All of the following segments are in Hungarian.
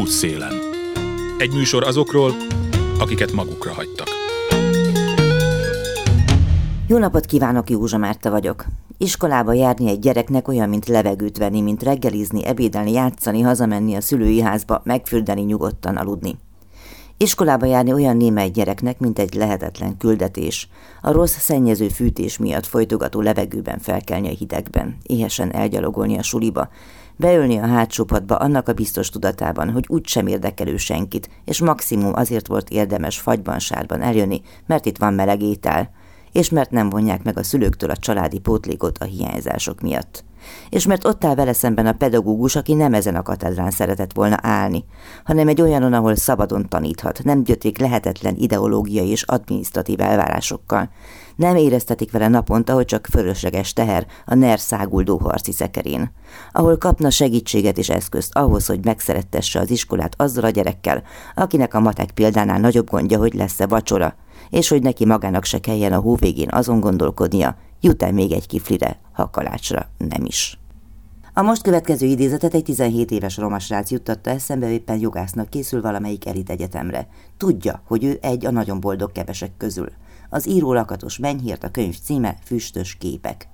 Útszélen. Egy műsor azokról, akiket magukra hagytak. Jó napot kívánok, Józsa Márta vagyok. Iskolába járni egy gyereknek olyan, mint levegőt venni, mint reggelizni, ebédelni, játszani, hazamenni a szülői házba, megfürdeni, nyugodtan aludni. Iskolába járni olyan néme egy gyereknek, mint egy lehetetlen küldetés. A rossz szennyező fűtés miatt folytogató levegőben felkelni a hidegben, éhesen elgyalogolni a suliba, beülni a hátsó padba annak a biztos tudatában, hogy úgy sem érdekelő senkit, és maximum azért volt érdemes fagyban sárban eljönni, mert itt van meleg étel, és mert nem vonják meg a szülőktől a családi pótlékot a hiányzások miatt és mert ott áll vele szemben a pedagógus, aki nem ezen a katedrán szeretett volna állni, hanem egy olyanon, ahol szabadon taníthat, nem gyötrik lehetetlen ideológiai és adminisztratív elvárásokkal. Nem éreztetik vele naponta, hogy csak fölösleges teher a NER száguldó harci szekerén, ahol kapna segítséget és eszközt ahhoz, hogy megszerettesse az iskolát azzal a gyerekkel, akinek a matek példánál nagyobb gondja, hogy lesz-e vacsora, és hogy neki magának se kelljen a hóvégén azon gondolkodnia, jut el még egy kiflire, ha kalácsra nem is. A most következő idézetet egy 17 éves romasrác juttatta eszembe, éppen jogásznak készül valamelyik elit egyetemre. Tudja, hogy ő egy a nagyon boldog kevesek közül. Az író lakatos mennyhírt a könyv címe Füstös képek.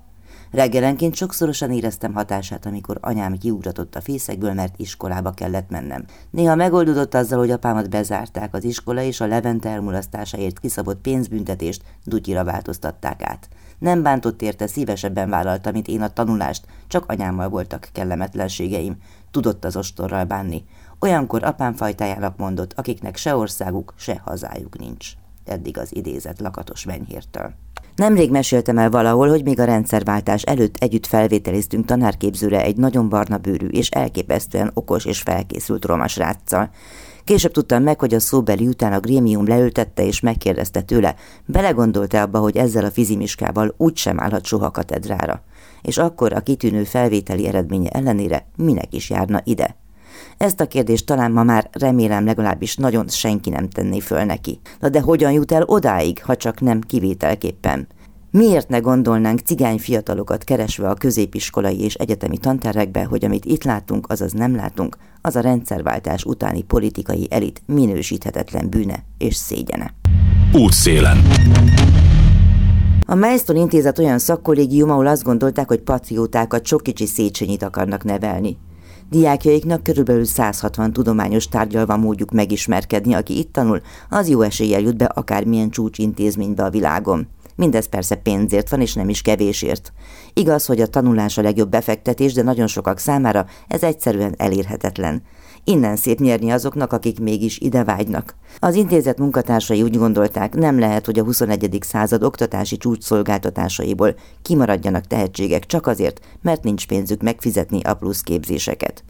Reggelenként sokszorosan éreztem hatását, amikor anyám kiugratott a fészekből, mert iskolába kellett mennem. Néha megoldódott azzal, hogy apámat bezárták az iskola, és a Levente elmulasztásáért kiszabott pénzbüntetést dutyira változtatták át. Nem bántott érte, szívesebben vállalta, mint én a tanulást, csak anyámmal voltak kellemetlenségeim. Tudott az ostorral bánni. Olyankor apám fajtájának mondott, akiknek se országuk, se hazájuk nincs. Eddig az idézet lakatos menyhértől. Nemrég meséltem el valahol, hogy még a rendszerváltás előtt együtt felvételiztünk tanárképzőre egy nagyon barna bőrű és elképesztően okos és felkészült romas ráccal. Később tudtam meg, hogy a szóbeli után a grémium leültette és megkérdezte tőle, belegondolt-e abba, hogy ezzel a fizimiskával úgy sem állhat soha katedrára. És akkor a kitűnő felvételi eredménye ellenére minek is járna ide. Ezt a kérdést talán ma már remélem legalábbis nagyon senki nem tenné föl neki. Na de hogyan jut el odáig, ha csak nem kivételképpen? Miért ne gondolnánk cigány fiatalokat keresve a középiskolai és egyetemi tanterekbe, hogy amit itt látunk, azaz nem látunk, az a rendszerváltás utáni politikai elit minősíthetetlen bűne és szégyene. Útszélen. A Milestone intézet olyan szakkollégium, ahol azt gondolták, hogy patriótákat sok kicsi Széchenyit akarnak nevelni. Diákjaiknak körülbelül 160 tudományos tárgyal van módjuk megismerkedni, aki itt tanul, az jó eséllyel jut be akármilyen csúcsintézménybe a világon. Mindez persze pénzért van, és nem is kevésért. Igaz, hogy a tanulás a legjobb befektetés, de nagyon sokak számára ez egyszerűen elérhetetlen. Innen szép nyerni azoknak, akik mégis ide vágynak. Az intézet munkatársai úgy gondolták, nem lehet, hogy a 21. század oktatási csúcs szolgáltatásaiból kimaradjanak tehetségek csak azért, mert nincs pénzük megfizetni a plusz képzéseket.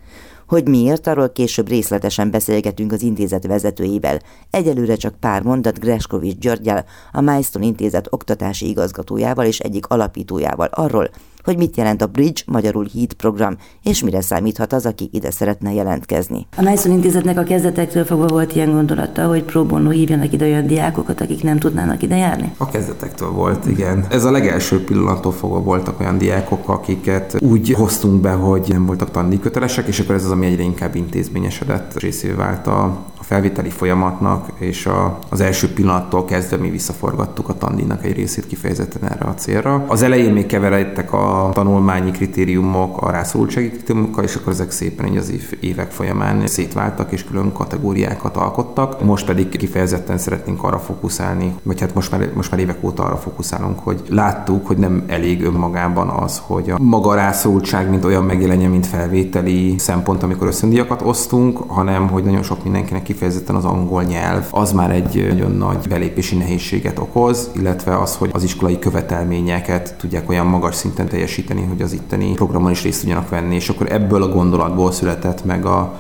Hogy miért, arról később részletesen beszélgetünk az intézet vezetőivel. Egyelőre csak pár mondat Greskovics Györgyel, a Milestone Intézet oktatási igazgatójával és egyik alapítójával arról, hogy mit jelent a Bridge, magyarul híd program, és mire számíthat az, aki ide szeretne jelentkezni. A Nyson Intézetnek a kezdetektől fogva volt ilyen gondolata, hogy pro bono hívjanak ide olyan diákokat, akik nem tudnának ide járni? A kezdetektől volt, igen. Ez a legelső pillanattól fogva voltak olyan diákok, akiket úgy hoztunk be, hogy nem voltak tandíjkötelesek, és akkor ez az, ami egyre inkább intézményesedett, részévé vált a, felvételi folyamatnak, és a, az első pillanattól kezdve mi visszaforgattuk a tandíjnak egy részét kifejezetten erre a célra. Az elején még keveredtek a tanulmányi kritériumok a rászorultsági kritériumokkal, és akkor ezek szépen így az évek folyamán szétváltak, és külön kategóriákat alkottak. Most pedig kifejezetten szeretnénk arra fókuszálni, vagy hát most már, most már évek óta arra fókuszálunk, hogy láttuk, hogy nem elég önmagában az, hogy a maga rászorultság, mint olyan megjelenje, mint felvételi szempont, amikor összöndíjakat osztunk, hanem hogy nagyon sok mindenkinek kifejezetten az angol nyelv, az már egy nagyon nagy belépési nehézséget okoz, illetve az, hogy az iskolai követelményeket tudják olyan magas szinten teljesíteni, hogy az itteni programon is részt tudjanak venni, és akkor ebből a gondolatból született meg a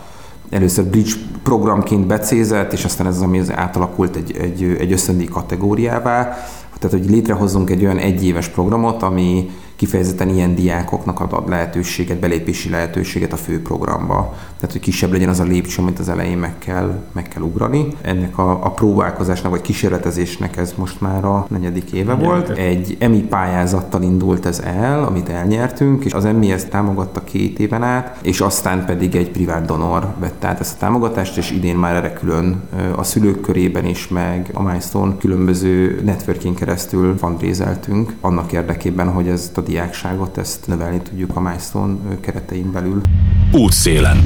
először bridge programként becézett, és aztán ez az, ami az átalakult egy, egy, egy ösztöndíj kategóriává, tehát hogy létrehozzunk egy olyan egyéves programot, ami kifejezetten ilyen diákoknak ad lehetőséget, belépési lehetőséget a főprogramba. Tehát, hogy kisebb legyen az a lépcső, amit az elején meg kell, meg kell ugrani. Ennek a, a próbálkozásnak vagy kísérletezésnek ez most már a negyedik éve volt. Egy EMI pályázattal indult ez el, amit elnyertünk, és az EMI ezt támogatta két éven át, és aztán pedig egy privát donor vette át ezt a támogatást, és idén már erre külön a szülők körében is, meg a Milestone különböző networking keresztül fundrézeltünk, annak érdekében, hogy ezt a diákságot, ezt növelni tudjuk a Milestone keretein belül. Útszélen.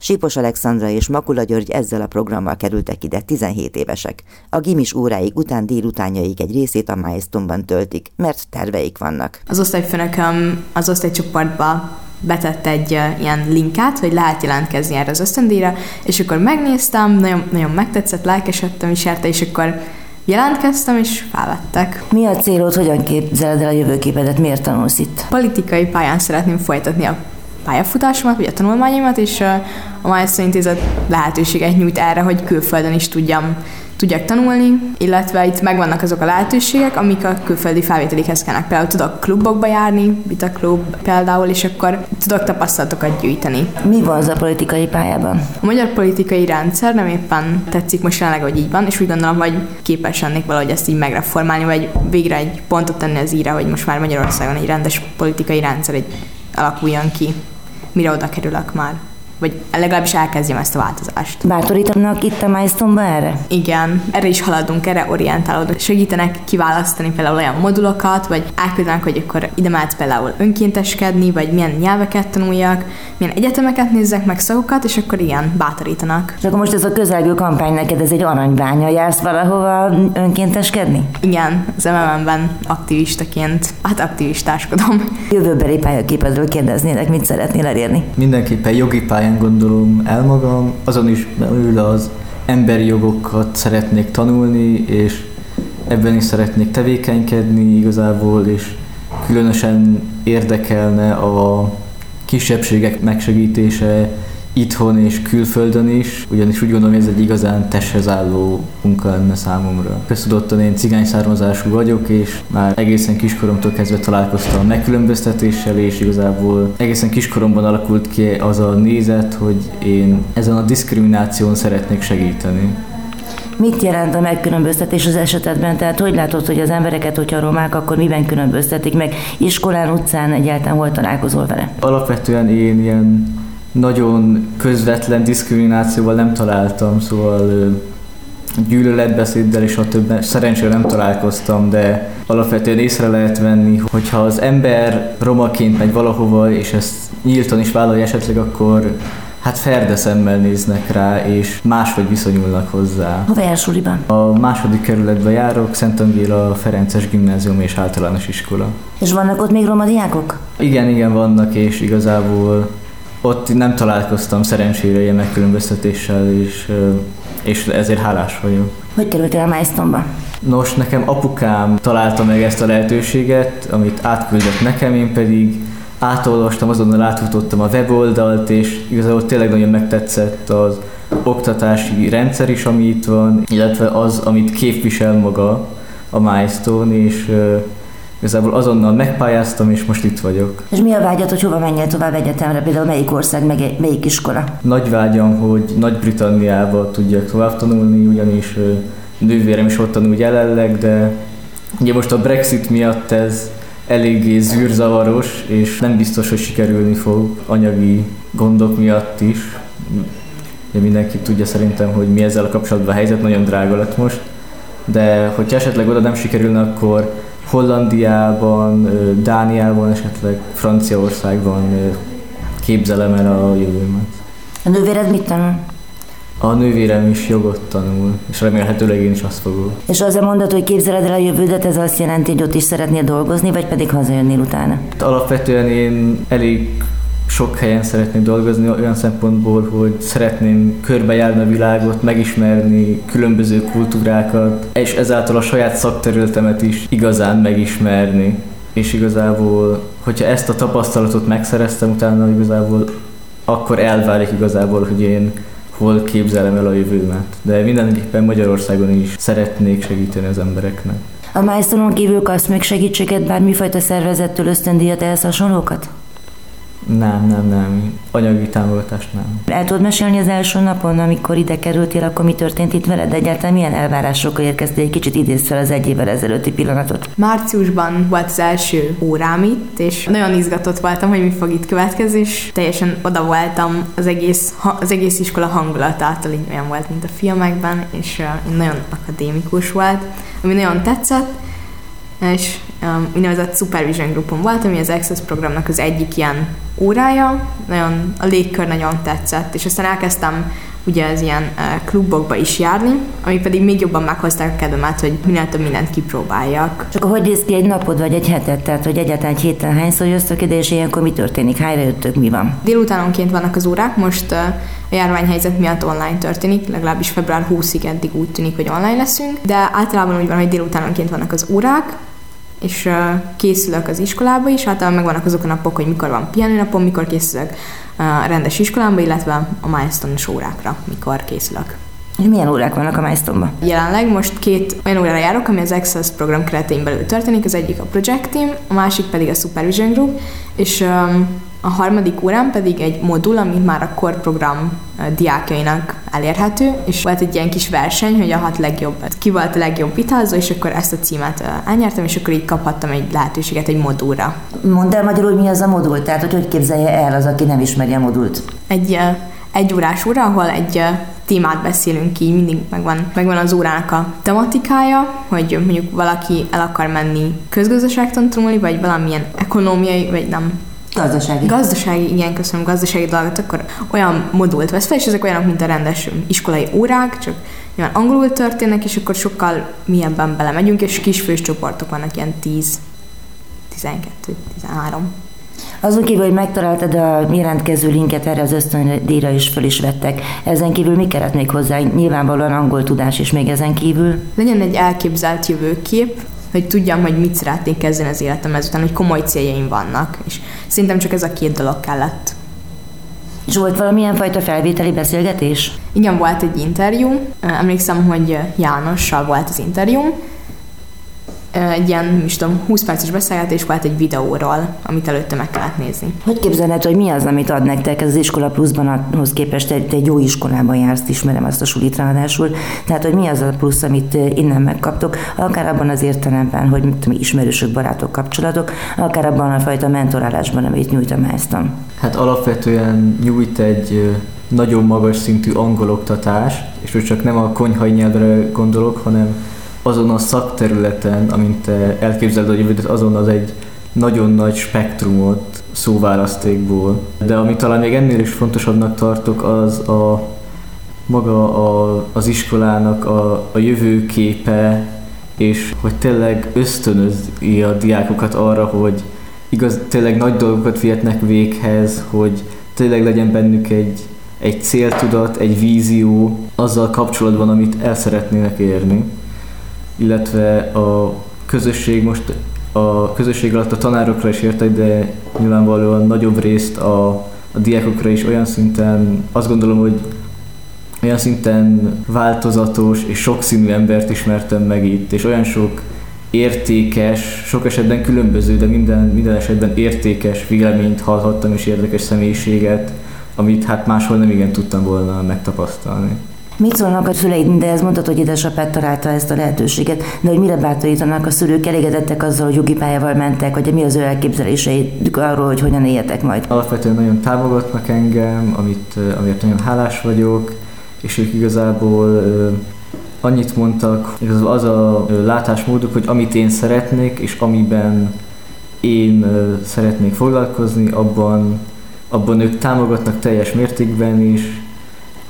Sípos Alexandra és Makula György ezzel a programmal kerültek ide, 17 évesek. A gimis óráig után délutánjaik egy részét a milestone töltik, mert terveik vannak. Az osztályfőnököm az osztálycsoportba betett egy uh, ilyen linket, hogy lehet jelentkezni erre az ösztöndíjra, és akkor megnéztem, nagyon, nagyon megtetszett, lelkesedtem is érte, és akkor jelentkeztem, és felvettek. Mi a célod, hogyan képzeled el a jövőképedet, miért tanulsz itt? Politikai pályán szeretném folytatni a pályafutásomat, vagy a tanulmányomat, és a Milestone Intézet lehetőséget nyújt erre, hogy külföldön is tudjam tudjak tanulni, illetve itt megvannak azok a lehetőségek, amik a külföldi felvételikhez kellnek. Például tudok klubokba járni, Vita Klub például, és akkor tudok tapasztalatokat gyűjteni. Mi van az a politikai pályában? A magyar politikai rendszer nem éppen tetszik most jelenleg, hogy így van, és úgy gondolom, hogy képes lennék valahogy ezt így megreformálni, vagy végre egy pontot tenni az íra, hogy most már Magyarországon egy rendes politikai rendszer egy alakuljon ki. Mire oda kerülök már? Vagy legalábbis elkezdjem ezt a változást. Bátorítanak itt a milestone erre? Igen, erre is haladunk, erre orientálódunk. Segítenek kiválasztani például olyan modulokat, vagy elküldenek, hogy akkor ide mehetsz például önkénteskedni, vagy milyen nyelveket tanuljak, milyen egyetemeket nézzek meg szakokat, és akkor ilyen bátorítanak. És akkor most ez a közelgő kampány neked, ez egy aranybánya, jársz valahova önkénteskedni? Igen, az MMM-ben aktivistaként, hát aktivistáskodom. Jövőbeli pályaképedről kérdeznélek, mit szeretnél elérni? Mindenképpen jogi pályán pályán gondolom el magam, azon is belül az emberi jogokat szeretnék tanulni, és ebben is szeretnék tevékenykedni igazából, és különösen érdekelne a kisebbségek megsegítése, itthon és külföldön is, ugyanis úgy gondolom, hogy ez egy igazán testhez álló munka lenne számomra. Köztudottan én cigány származású vagyok, és már egészen kiskoromtól kezdve találkoztam a megkülönböztetéssel, és igazából egészen kiskoromban alakult ki az a nézet, hogy én ezen a diszkrimináción szeretnék segíteni. Mit jelent a megkülönböztetés az esetedben? Tehát hogy látod, hogy az embereket, hogyha romák, akkor miben különböztetik meg? Iskolán, utcán egyáltalán hol találkozol vele? Alapvetően én ilyen nagyon közvetlen diszkriminációval nem találtam, szóval gyűlöletbeszéddel és a többen szerencsére nem találkoztam, de alapvetően észre lehet venni, hogyha az ember romaként megy valahova, és ezt nyíltan is vállalja esetleg, akkor hát ferde szemmel néznek rá, és máshogy viszonyulnak hozzá. Hova jársz A második kerületben járok, Szent Angéla Ferences Gimnázium és Általános Iskola. És vannak ott még roma diákok? Igen, igen, vannak, és igazából ott nem találkoztam szerencsére ilyen megkülönböztetéssel, és, és ezért hálás vagyok. Hogy kerültél a milestone Nos, nekem apukám találta meg ezt a lehetőséget, amit átküldött nekem, én pedig átolvastam, azonnal átfutottam a weboldalt, és igazából tényleg nagyon megtetszett az oktatási rendszer is, ami itt van, illetve az, amit képvisel maga a Milestone, és Igazából azonnal megpályáztam, és most itt vagyok. És mi a vágyat, hogy hova menjél tovább egyetemre? Például melyik ország, meg melyik iskola? Nagy vágyam, hogy Nagy-Britanniába tudjak tovább tanulni, ugyanis nővérem is ott tanul jelenleg, de ugye most a Brexit miatt ez eléggé zűrzavaros, és nem biztos, hogy sikerülni fog anyagi gondok miatt is. Ugye mindenki tudja szerintem, hogy mi ezzel a kapcsolatban a helyzet, nagyon drága lett most. De hogyha esetleg oda nem sikerülne, akkor Hollandiában, Dániában, esetleg Franciaországban képzelem el a jövőmet. A nővéred mit tanul? A nővérem is jogot tanul, és remélhetőleg én is azt fogok. És az a mondat, hogy képzeled el a jövődet, ez azt jelenti, hogy ott is szeretnél dolgozni, vagy pedig hazajönnél utána? Alapvetően én elég sok helyen szeretnék dolgozni olyan szempontból, hogy szeretném körbejárni a világot, megismerni különböző kultúrákat, és ezáltal a saját szakterületemet is igazán megismerni. És igazából, hogyha ezt a tapasztalatot megszereztem, utána igazából akkor elválik igazából, hogy én hol képzelem el a jövőmet. De mindenképpen Magyarországon is szeretnék segíteni az embereknek. A milestone kívül kapsz még segítséget bármifajta szervezettől ösztöndíjat, ehhez hasonlókat? Nem, nem, nem. Anyagi támogatást nem. El tudod mesélni az első napon, amikor ide kerültél, akkor mi történt itt veled? Egyáltalán milyen elvárásokkal érkeztél? Egy kicsit idéz fel az egy évvel ezelőtti pillanatot. Márciusban volt az első órám itt, és nagyon izgatott voltam, hogy mi fog itt következni, és teljesen oda voltam az egész, az egész iskola hangulatától, így olyan volt, mint a filmekben, és nagyon akadémikus volt, ami nagyon tetszett, és um, úgynevezett Supervision Groupon volt, ami az Access programnak az egyik ilyen órája, nagyon, a légkör nagyon tetszett, és aztán elkezdtem ugye az ilyen uh, klubokba is járni, ami pedig még jobban meghozták a kedvemet, hogy minél több mindent kipróbáljak. Csak hogy néz ki egy napod vagy egy hetet, tehát hogy egyáltalán egy héten hányszor jöttök ide, és ilyenkor mi történik, hányra jöttök, mi van? Délutánonként vannak az órák, most uh, a járványhelyzet miatt online történik, legalábbis február 20-ig eddig úgy tűnik, hogy online leszünk, de általában úgy van, hogy délutánonként vannak az órák, és készülök az iskolába is, általában megvannak azok a napok, hogy mikor van pihenőnapom, mikor készülök a rendes iskolába, illetve a milestone órákra, mikor készülök. És milyen órák vannak a milestone Jelenleg most két olyan órára járok, ami az Access program keretein belül történik, az egyik a Project Team, a másik pedig a Supervision Group, és um, a harmadik órán pedig egy modul, ami már a core program diákjainak elérhető, és volt egy ilyen kis verseny, hogy a hat legjobb, ki volt a legjobb vitázó, és akkor ezt a címet elnyertem, és akkor így kaphattam egy lehetőséget egy modulra. Mondd el magyarul, mi az a modul, tehát hogy hogy képzelje el az, aki nem ismeri a modult? Egy egy órás óra, ahol egy témát beszélünk ki, mindig megvan, megvan az órának a tematikája, hogy mondjuk valaki el akar menni közgazdaságtan tanulni, vagy valamilyen ekonomiai, vagy nem Gazdasági. Gazdasági, igen, köszönöm, gazdasági dolgot, akkor olyan modult vesz fel, és ezek olyanok, mint a rendes iskolai órák, csak nyilván angolul történnek, és akkor sokkal mélyebben belemegyünk, és kisfős csoportok vannak, ilyen 10, 12, 13. Azon kívül, hogy megtaláltad a jelentkező linket erre az ösztöndíjra is föl is vettek. Ezen kívül mi kellett még hozzá? Nyilvánvalóan angol tudás is még ezen kívül. Legyen egy elképzelt jövőkép, hogy tudjam, hogy mit szeretnék kezdeni az életem ezután, hogy komoly céljaim vannak. És szerintem csak ez a két dolog kellett. És volt valamilyen fajta felvételi beszélgetés? Igen, volt egy interjú. Emlékszem, hogy Jánossal volt az interjú, egy ilyen, nem is tudom, 20 perces beszélgetés volt egy videóról, amit előtte meg kellett nézni. Hogy képzeled, hogy mi az, amit ad nektek ez az iskola pluszban ahhoz képest, te, te egy jó iskolában jársz, ismerem azt a sulit ráadásul, tehát hogy mi az a plusz, amit innen megkaptok, akár abban az értelemben, hogy mi ismerősök, barátok, kapcsolatok, akár abban a fajta mentorálásban, amit nyújt a Milestone. Hát alapvetően nyújt egy nagyon magas szintű angoloktatás, és most csak nem a konyhai nyelvre gondolok, hanem azon a szakterületen, amint te elképzeled a jövőt, azon az egy nagyon nagy spektrumot szóválasztékból. De ami talán még ennél is fontosabbnak tartok, az a maga a, az iskolának a, a jövőképe, és hogy tényleg ösztönözi a diákokat arra, hogy igaz, tényleg nagy dolgokat vihetnek véghez, hogy tényleg legyen bennük egy, egy céltudat, egy vízió azzal kapcsolatban, amit el szeretnének érni illetve a közösség most a közösség alatt a tanárokra is értek, de nyilvánvalóan nagyobb részt a, a diákokra is olyan szinten, azt gondolom, hogy olyan szinten változatos és sokszínű embert ismertem meg itt, és olyan sok értékes, sok esetben különböző, de minden, minden esetben értékes véleményt hallhattam és érdekes személyiséget, amit hát máshol nem igen tudtam volna megtapasztalni. Mit szólnak a szüleid, de ez mondtad, hogy édesapád találta ezt a lehetőséget, de hogy mire bátorítanak a szülők, elégedettek azzal, hogy jogi pályával mentek, hogy mi az ő elképzeléseid arról, hogy hogyan éljetek majd? Alapvetően nagyon támogatnak engem, amit, amiért nagyon hálás vagyok, és ők igazából annyit mondtak, igazából az a látásmóduk, hogy amit én szeretnék, és amiben én szeretnék foglalkozni, abban, abban ők támogatnak teljes mértékben is,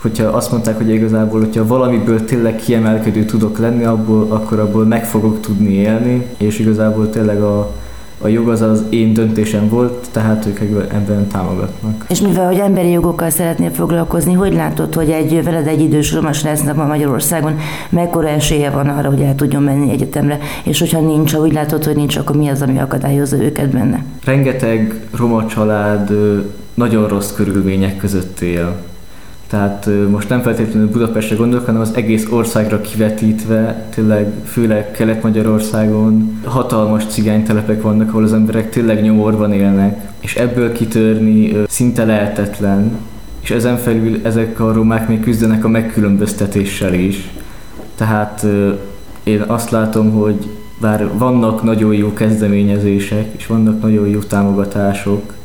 hogyha azt mondták, hogy igazából, hogyha valamiből tényleg kiemelkedő tudok lenni, abból, akkor abból meg fogok tudni élni, és igazából tényleg a, a jog az az én döntésem volt, tehát ők ebben támogatnak. És mivel, hogy emberi jogokkal szeretnél foglalkozni, hogy látod, hogy egy veled egy idős romas lesz a Magyarországon, mekkora esélye van arra, hogy el tudjon menni egyetemre, és hogyha nincs, ha úgy látod, hogy nincs, akkor mi az, ami akadályozza őket benne? Rengeteg roma család nagyon rossz körülmények között él Tehát most nem feltétlenül Budapestre gondolok, hanem az egész országra kivetítve, tényleg főleg Kelet-Magyarországon hatalmas cigánytelepek vannak, ahol az emberek tényleg nyomorban élnek, és ebből kitörni szinte lehetetlen, és ezen felül ezek a romák még küzdenek a megkülönböztetéssel is. Tehát én azt látom, hogy bár vannak nagyon jó kezdeményezések, és vannak nagyon jó támogatások,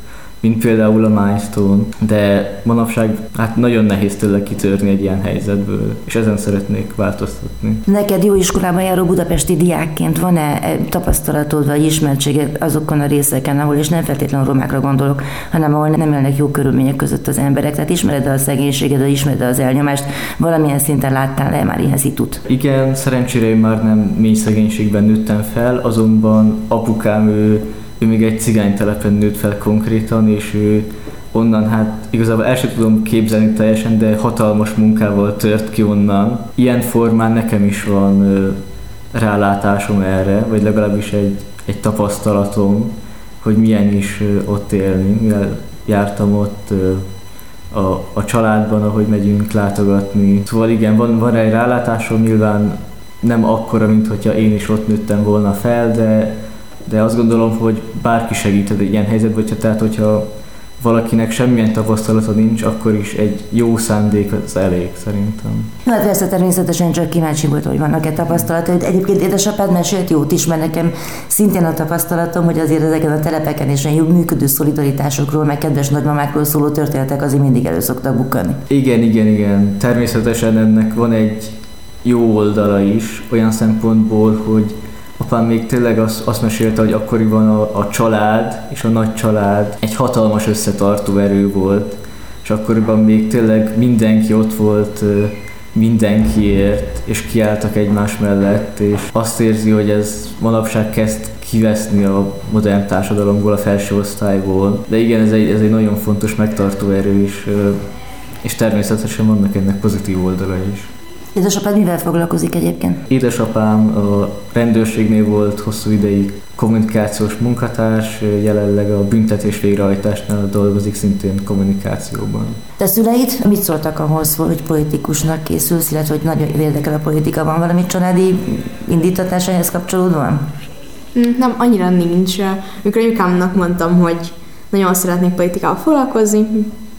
mint például a Milestone, de manapság hát nagyon nehéz tőle kitörni egy ilyen helyzetből, és ezen szeretnék változtatni. Neked jó iskolában járó budapesti diákként van-e e, tapasztalatod vagy ismertséged azokon a részeken, ahol, és nem feltétlenül romákra gondolok, hanem ahol nem élnek jó körülmények között az emberek, tehát ismered a szegénységet, ismered az elnyomást, valamilyen szinten láttál-e már ilyen szitut? Igen, szerencsére én már nem mély szegénységben nőttem fel, azonban apukám ő ő még egy cigánytelepen nőtt fel konkrétan, és ő onnan hát igazából el sem tudom képzelni teljesen, de hatalmas munkával tört ki onnan. Ilyen formán nekem is van ö, rálátásom erre, vagy legalábbis egy, egy tapasztalatom, hogy milyen is ö, ott élni, mivel jártam ott ö, a, a családban, ahogy megyünk látogatni. Szóval igen, van, van egy rálátásom, nyilván nem akkora, mint hogyha én is ott nőttem volna fel, de de azt gondolom, hogy bárki segíthet egy ilyen helyzetben, hogyha, tehát hogyha valakinek semmilyen tapasztalata nincs, akkor is egy jó szándék az elég szerintem. Hát persze természetesen csak kíváncsi volt, hogy vannak-e tapasztalataid. Egyébként édesapád mesélt jót is, mert nekem szintén a tapasztalatom, hogy azért ezeken a telepeken és olyan működő szolidaritásokról, meg kedves nagymamákról szóló történetek azért mindig elő szoktak bukkani. Igen, igen, igen. Természetesen ennek van egy jó oldala is, olyan szempontból, hogy Apám még tényleg azt, azt mesélte, hogy akkoriban a, a család és a nagy család egy hatalmas összetartó erő volt, és akkoriban még tényleg mindenki ott volt mindenkiért, és kiálltak egymás mellett, és azt érzi, hogy ez manapság kezd kiveszni a modern társadalomból, a felső osztályból. De igen, ez egy, ez egy nagyon fontos megtartó erő is, és természetesen vannak ennek pozitív oldala is. Édesapád mivel foglalkozik egyébként? Édesapám a rendőrségnél volt hosszú ideig kommunikációs munkatárs, jelenleg a büntetés végrehajtásnál dolgozik szintén kommunikációban. Te szüleid mit szóltak ahhoz, hogy politikusnak készülsz, illetve hogy nagyon érdekel a politika? Van valami családi indítatás ehhez kapcsolódóan? Mm, nem, annyira nincs. Amikor anyukámnak mondtam, hogy nagyon szeretnék politikával foglalkozni,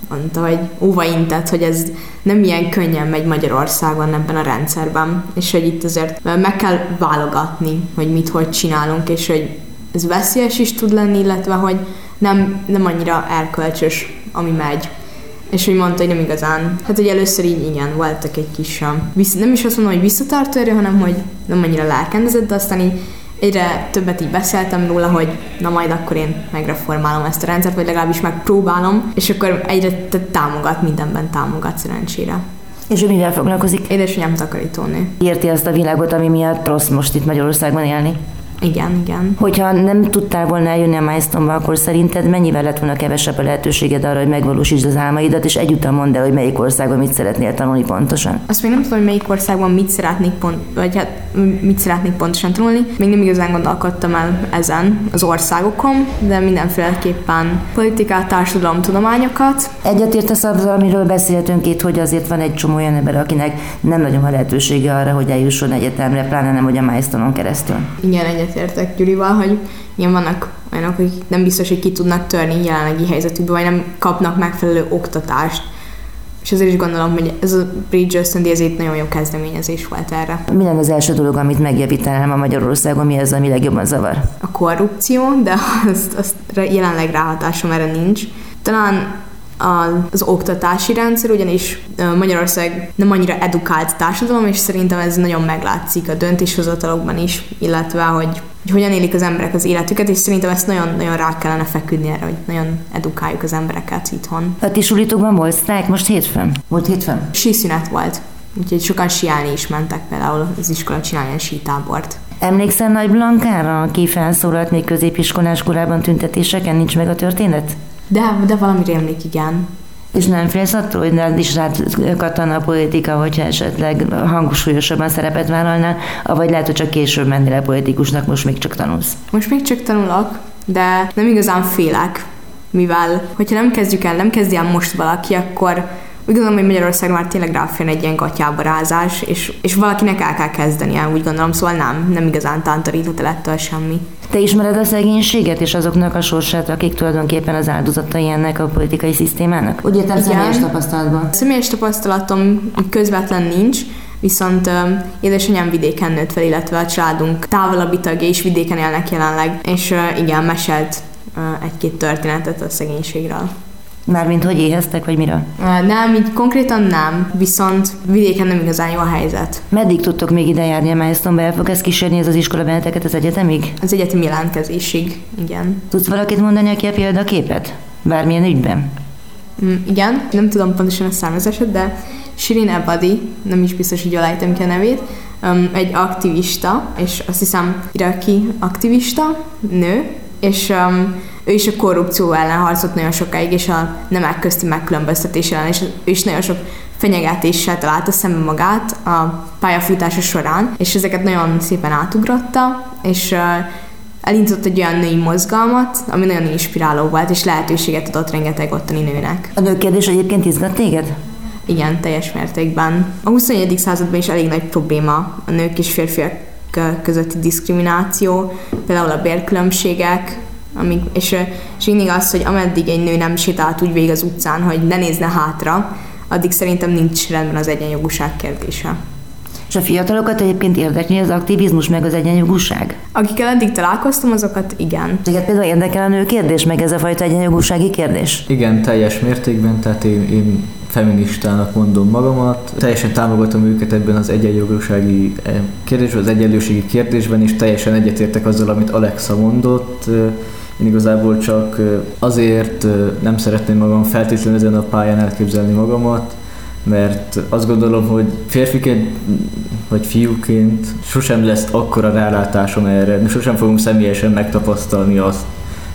mondta, hogy óva intett, hogy ez nem ilyen könnyen megy Magyarországon ebben a rendszerben, és hogy itt azért meg kell válogatni, hogy mit, hogy csinálunk, és hogy ez veszélyes is tud lenni, illetve hogy nem, nem annyira erkölcsös, ami megy. És hogy mondta, hogy nem igazán. Hát, hogy először így igen, voltak egy kis, nem is azt mondom, hogy visszatartó erő, hanem hogy nem annyira lelkendezett, de aztán így egyre többet így beszéltem róla, hogy na majd akkor én megreformálom ezt a rendszert, vagy legalábbis megpróbálom, és akkor egyre támogat, mindenben támogat szerencsére. És ő mivel foglalkozik? Édesanyám takarítónő. Érti azt a világot, ami miatt rossz most itt Magyarországon élni? Igen, igen. Hogyha nem tudtál volna eljönni a milestone akkor szerinted mennyivel lett volna kevesebb a lehetőséged arra, hogy megvalósítsd az álmaidat, és egyúttal mondd el, hogy melyik országban mit szeretnél tanulni pontosan? Azt még nem tudom, hogy melyik országban mit szeretnék pont, vagy hát mit szeretnék pontosan tanulni. Még nem igazán gondolkodtam el ezen az országokon, de mindenféleképpen politikát, társadalom, tudományokat. Egyetértesz azzal, amiről beszéltünk itt, hogy azért van egy csomó olyan ember, akinek nem nagyon van lehetősége arra, hogy eljusson egyetemre, pláne nem, hogy a milestone keresztül. Igen, egyetértek Gyurival, hogy ilyen vannak olyanok, akik nem biztos, hogy ki tudnak törni jelenlegi helyzetükbe, vagy nem kapnak megfelelő oktatást. És azért is gondolom, hogy ez a Bridge ösztöndi, ez egy nagyon jó kezdeményezés volt erre. Mi lenne az első dolog, amit megjavítanám a Magyarországon, mi az, ami legjobban zavar? A korrupció, de azt, azt jelenleg ráhatásom erre nincs. Talán az oktatási rendszer, ugyanis Magyarország nem annyira edukált társadalom, és szerintem ez nagyon meglátszik a döntéshozatalokban is, illetve hogy, hogy hogyan élik az emberek az életüket, és szerintem ezt nagyon-nagyon rá kellene feküdni erre, hogy nagyon edukáljuk az embereket itthon. A ti sulitokban volt sztrájk most hétfőn? Volt hétfőn? Síszünet volt, úgyhogy sokan siálni is mentek például az iskola csinálni egy sítábort. Emlékszel Nagy Blankára, aki felszólalt még középiskolás korában tüntetéseken? Nincs meg a történet? De, de valami rémlik, igen. És nem félsz attól, hogy nem is rád katana a politika, hogyha esetleg hangsúlyosabban szerepet vállalnál, vagy lehet, hogy csak később mennél a politikusnak, most még csak tanulsz? Most még csak tanulok, de nem igazán félek, mivel hogyha nem kezdjük el, nem kezdi el most valaki, akkor úgy gondolom, hogy Magyarországon már tényleg ráférne egy ilyen gatyába rázás, és, és valakinek el kell kezdenie, úgy gondolom, szóval nem, nem igazán tántoríthat el ettől semmi. Te ismered a szegénységet és azoknak a sorsát, akik tulajdonképpen az áldozatai ennek a politikai szisztémának? Úgy értem személyes tapasztalatban. Személyes tapasztalatom közvetlen nincs, viszont uh, édesanyám vidéken nőtt fel, illetve a családunk távolabbi tagja is vidéken élnek jelenleg, és uh, igen, meselt uh, egy-két történetet a szegénységről. Mármint hogy éheztek, vagy mire? Nem, így konkrétan nem, viszont vidéken nem igazán jó a helyzet. Meddig tudtok még ide járni a milestone El fog ez kísérni ez az iskola benneteket az egyetemig? Az egyetemi jelentkezésig, igen. Tudsz valakit mondani, aki a példaképet? Bármilyen ügyben? Mm, igen, nem tudom pontosan a származását, de Shirin Ebadi, nem is biztos, hogy jól ejtem ki a nevét, um, egy aktivista, és azt hiszem iraki aktivista, nő, és um, ő is a korrupció ellen harcolt nagyon sokáig, és a nemek közti megkülönböztetés ellen, és ő is nagyon sok fenyegetéssel találta szembe magát a pályafutása során, és ezeket nagyon szépen átugrotta, és uh, elindított egy olyan női mozgalmat, ami nagyon inspiráló volt, és lehetőséget adott rengeteg ottani nőnek. A nők kérdés egyébként izgat téged? Igen, teljes mértékben. A 21. században is elég nagy probléma a nők és férfiak közötti diszkrimináció, például a bérkülönbségek, amíg, és, és mindig az, hogy ameddig egy nő nem sétált úgy végig az utcán, hogy ne nézne hátra, addig szerintem nincs rendben az egyenjogúság kérdése. És a fiatalokat egyébként érdekli az aktivizmus meg az egyenjogúság? Akikkel eddig találkoztam, azokat igen. Téged például érdekel a nő kérdés, meg ez a fajta egyenjogúsági kérdés? Igen, teljes mértékben, tehát én, én feministának mondom magamat. Teljesen támogatom őket ebben az egyenjogúsági eh, kérdésben, az egyenlőségi kérdésben, és teljesen egyetértek azzal, amit Alexa mondott. Én igazából csak azért nem szeretném magam feltétlenül ezen a pályán elképzelni magamat, mert azt gondolom, hogy férfiként vagy fiúként sosem lesz akkora rálátásom erre, sosem fogom személyesen megtapasztalni azt,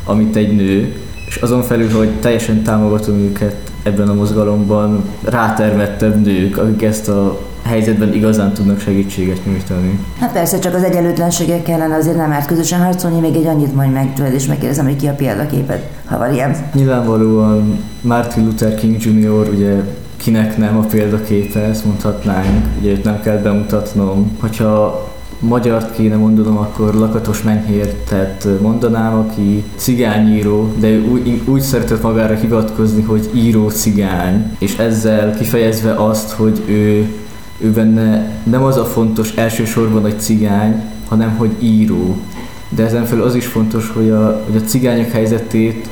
amit egy nő, és azon felül, hogy teljesen támogatom őket ebben a mozgalomban, rátermettebb nők, akik ezt a helyzetben igazán tudnak segítséget nyújtani. Hát persze, csak az egyenlőtlenségek kellene azért nem árt közösen harcolni, még egy annyit mondj meg tőled, és megkérdezem, hogy ki a példaképed, ha van ilyen. Nyilvánvalóan Martin Luther King Jr. ugye kinek nem a példaképe, ezt mondhatnánk, ugye őt nem kell bemutatnom. Hogyha magyart kéne mondanom, akkor Lakatos Menyhértet mondanám, aki cigányíró, de ő úgy, úgy szeretett magára hivatkozni, hogy író cigány, és ezzel kifejezve azt, hogy ő ő benne nem az a fontos elsősorban, hogy cigány, hanem hogy író. De ezen felül az is fontos, hogy a, hogy a cigányok helyzetét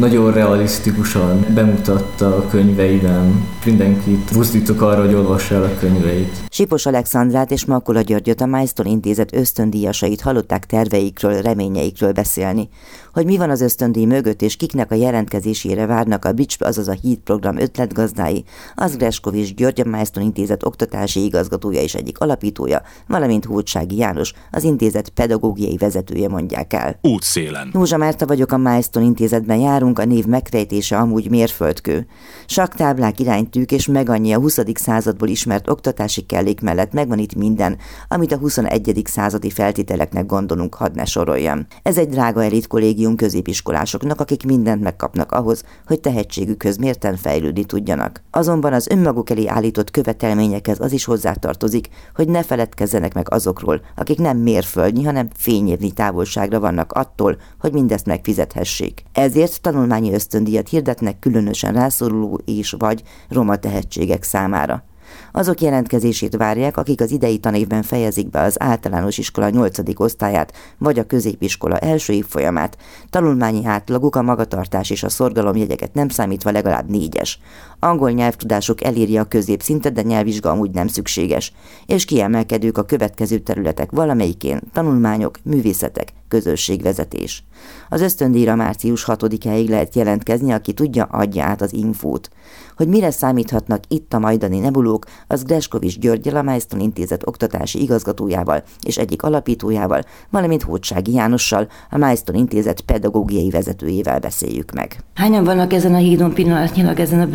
nagyon realisztikusan bemutatta a könyveiben. Mindenkit buzdítok arra, hogy olvassa el a könyveit. Sipos Alexandrát és Makula Györgyöt a Milestone Intézet ösztöndíjasait hallották terveikről, reményeikről beszélni hogy mi van az ösztöndíj mögött, és kiknek a jelentkezésére várnak a BICS, azaz a HIT program ötletgazdái, az Greskovics György a Milestone Intézet oktatási igazgatója és egyik alapítója, valamint Hódsági János, az intézet pedagógiai vezetője mondják el. Útszélen. Nózsa Márta vagyok a Milestone Intézetben járunk, a név megfejtése amúgy mérföldkő. Saktáblák, iránytűk és meg annyi a 20. századból ismert oktatási kellék mellett megvan itt minden, amit a 21. századi feltételeknek gondolunk, hadd ne soroljam. Ez egy drága elit kollégium, kollégium középiskolásoknak, akik mindent megkapnak ahhoz, hogy tehetségükhöz mérten fejlődni tudjanak. Azonban az önmaguk elé állított követelményekhez az is hozzátartozik, hogy ne feledkezzenek meg azokról, akik nem mérföldnyi, hanem fényévnyi távolságra vannak attól, hogy mindezt megfizethessék. Ezért tanulmányi ösztöndíjat hirdetnek különösen rászoruló és vagy roma tehetségek számára. Azok jelentkezését várják, akik az idei tanévben fejezik be az általános iskola 8. osztályát, vagy a középiskola első évfolyamát. Tanulmányi átlaguk a magatartás és a szorgalomjegyeket nem számítva legalább négyes. Angol nyelvtudásuk eléri a középszintet, de nyelvvizsga amúgy nem szükséges. És kiemelkedők a következő területek valamelyikén, tanulmányok, művészetek, közösségvezetés. Az ösztöndíjra március 6-áig lehet jelentkezni, aki tudja, adja át az infót. Hogy mire számíthatnak itt a majdani nebulók, az Greskovics Györgyel, a Milestone Intézet oktatási igazgatójával és egyik alapítójával, valamint Hódsági Jánossal, a Milestone Intézet pedagógiai vezetőjével beszéljük meg. Hányan vannak ezen a hídon pillanatnyilag ezen a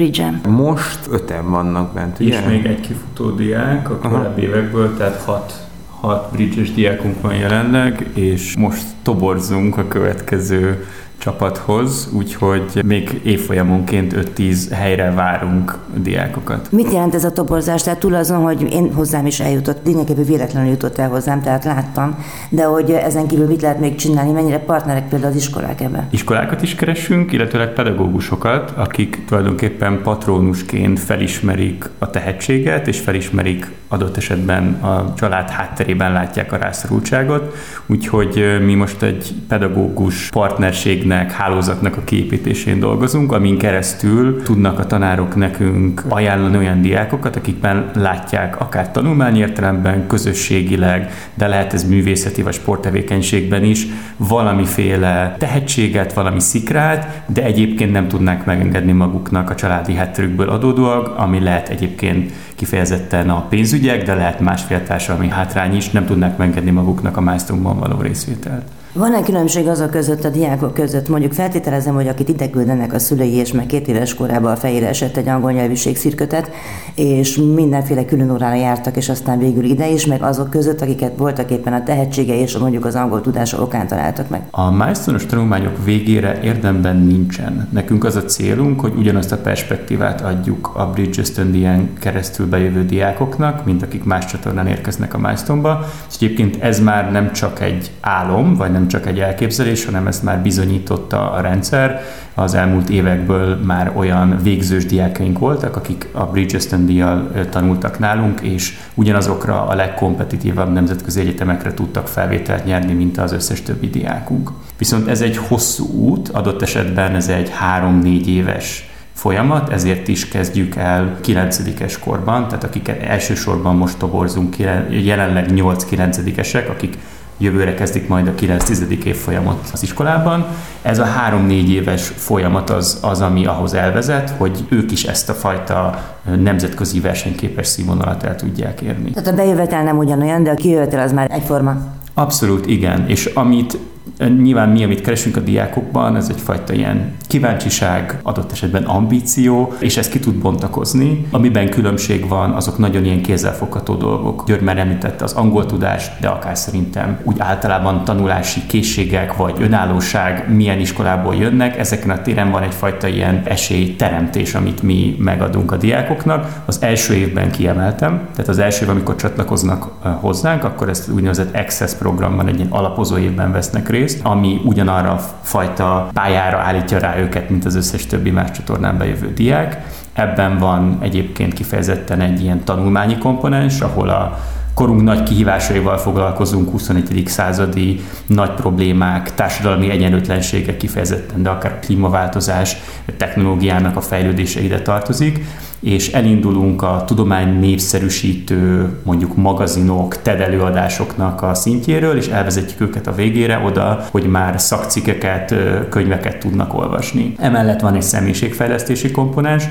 Most öten vannak bent, ugye? És még egy kifutó diák a korábbi évekből, tehát hat hat bridges diákunk van jelenleg, és most toborzunk a következő csapathoz, úgyhogy még évfolyamonként 5-10 helyre várunk diákokat. Mit jelent ez a toborzás? Tehát túl azon, hogy én hozzám is eljutott, lényegében véletlenül jutott el hozzám, tehát láttam, de hogy ezen kívül mit lehet még csinálni, mennyire partnerek például az iskolák ebben? Iskolákat is keresünk, illetőleg pedagógusokat, akik tulajdonképpen patronusként felismerik a tehetséget, és felismerik adott esetben a család hátterében látják a rászorultságot, úgyhogy mi most egy pedagógus partnerségnek, hálózatnak a képítésén dolgozunk, amin keresztül tudnak a tanárok nekünk ajánlani olyan diákokat, akikben látják akár tanulmányi értelemben, közösségileg, de lehet ez művészeti vagy sporttevékenységben is, valamiféle tehetséget, valami szikrát, de egyébként nem tudnák megengedni maguknak a családi hátterükből adódóak, ami lehet egyébként kifejezetten a pénzügyek, de lehet másfél társadalmi hátrány is, nem tudnak megengedni maguknak a milestone való részvételt. Van-e különbség azok között, a diákok között? Mondjuk feltételezem, hogy akit ide küldenek a szülei, és meg két éves korában a fejére esett egy angol nyelvűség szirkötet, és mindenféle külön órára jártak, és aztán végül ide is, meg azok között, akiket voltak éppen a tehetsége és mondjuk az angol tudása okán találtak meg. A milestone tanulmányok végére érdemben nincsen. Nekünk az a célunk, hogy ugyanazt a perspektívát adjuk a Bridge Ösztöndíján keresztül bejövő diákoknak, mint akik más csatornán érkeznek a milestone-ba. Egyébként ez már nem csak egy álom, vagy nem csak egy elképzelés, hanem ezt már bizonyította a rendszer. Az elmúlt évekből már olyan végzős diákaink voltak, akik a Bridgestone díjjal tanultak nálunk, és ugyanazokra a legkompetitívabb nemzetközi egyetemekre tudtak felvételt nyerni, mint az összes többi diákunk. Viszont ez egy hosszú út, adott esetben ez egy három-négy éves folyamat, ezért is kezdjük el 9 korban, tehát akik elsősorban most toborzunk, jelenleg 8-9-esek, akik jövőre kezdik majd a 9-10. év folyamot az iskolában. Ez a három-négy éves folyamat az, az, ami ahhoz elvezet, hogy ők is ezt a fajta nemzetközi versenyképes színvonalat el tudják érni. Tehát a bejövetel nem ugyanolyan, de a kijövetel az már egyforma. Abszolút igen, és amit Nyilván mi, amit keresünk a diákokban, ez egyfajta ilyen kíváncsiság, adott esetben ambíció, és ezt ki tud bontakozni. Amiben különbség van, azok nagyon ilyen kézzelfogható dolgok. György már említette az angol tudást, de akár szerintem úgy általában tanulási készségek vagy önállóság milyen iskolából jönnek. Ezeken a téren van egyfajta ilyen esélyteremtés, amit mi megadunk a diákoknak. Az első évben kiemeltem, tehát az első év, amikor csatlakoznak hozzánk, akkor ezt úgynevezett Access programban egy ilyen alapozó évben vesznek részt, részt, ami ugyanarra fajta pályára állítja rá őket, mint az összes többi más csatornán bejövő diák. Ebben van egyébként kifejezetten egy ilyen tanulmányi komponens, ahol a korunk nagy kihívásaival foglalkozunk, 21. századi nagy problémák, társadalmi egyenlőtlenségek kifejezetten, de akár klímaváltozás, technológiának a fejlődése ide tartozik, és elindulunk a tudomány népszerűsítő, mondjuk magazinok, TED előadásoknak a szintjéről, és elvezetjük őket a végére oda, hogy már szakcikkeket, könyveket tudnak olvasni. Emellett van egy személyiségfejlesztési komponens,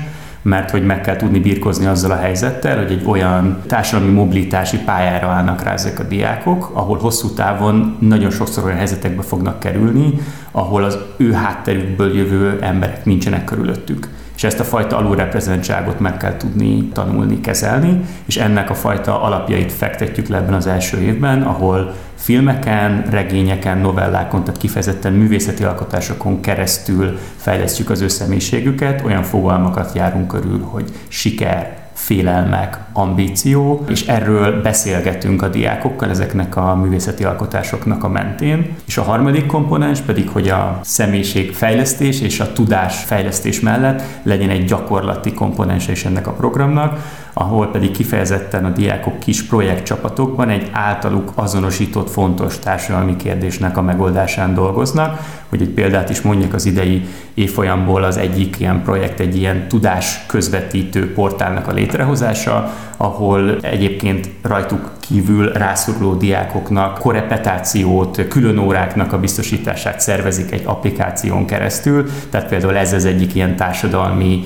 mert hogy meg kell tudni birkozni azzal a helyzettel, hogy egy olyan társadalmi mobilitási pályára állnak rá ezek a diákok, ahol hosszú távon nagyon sokszor olyan helyzetekbe fognak kerülni, ahol az ő hátterükből jövő emberek nincsenek körülöttük és ezt a fajta alulreprezentáltságot meg kell tudni tanulni, kezelni, és ennek a fajta alapjait fektetjük le ebben az első évben, ahol filmeken, regényeken, novellákon, tehát kifejezetten művészeti alkotásokon keresztül fejlesztjük az ő személyiségüket, olyan fogalmakat járunk körül, hogy siker, félelmek, ambíció, és erről beszélgetünk a diákokkal ezeknek a művészeti alkotásoknak a mentén. És a harmadik komponens pedig, hogy a személyiségfejlesztés és a tudásfejlesztés mellett legyen egy gyakorlati komponens is ennek a programnak, ahol pedig kifejezetten a diákok kis projektcsapatokban egy általuk azonosított fontos társadalmi kérdésnek a megoldásán dolgoznak. Hogy egy példát is mondjak az idei évfolyamból az egyik ilyen projekt egy ilyen tudás közvetítő portálnak a létrehozása, ahol egyébként rajtuk kívül rászoruló diákoknak korepetációt, külön óráknak a biztosítását szervezik egy applikáción keresztül, tehát például ez az egyik ilyen társadalmi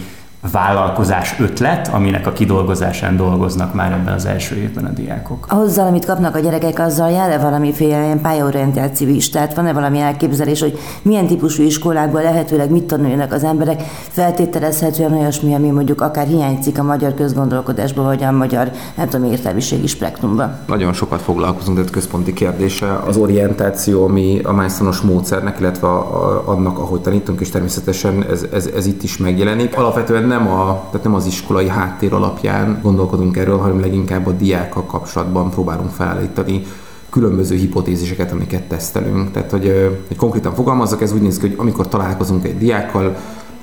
vállalkozás ötlet, aminek a kidolgozásán dolgoznak már ebben az első évben a diákok. Azzal, amit kapnak a gyerekek, azzal jár-e valamiféle ilyen pályaorientáció is? Tehát van-e valami elképzelés, hogy milyen típusú iskolákban lehetőleg mit tanuljanak az emberek? Feltételezhetően olyasmi, ami mondjuk akár hiányzik a magyar közgondolkodásban, vagy a magyar, nem tudom, értelmiségi spektrumban. Nagyon sokat foglalkozunk, tehát központi kérdése az orientáció, ami a májszonos módszernek, illetve annak, ahogy tanítunk, és természetesen ez, ez, ez itt is megjelenik. Alapvetően nem, a, tehát nem az iskolai háttér alapján gondolkodunk erről, hanem leginkább a diákkal kapcsolatban próbálunk felállítani különböző hipotéziseket, amiket tesztelünk. Tehát, hogy, hogy konkrétan fogalmazzak, ez úgy néz ki, hogy amikor találkozunk egy diákkal,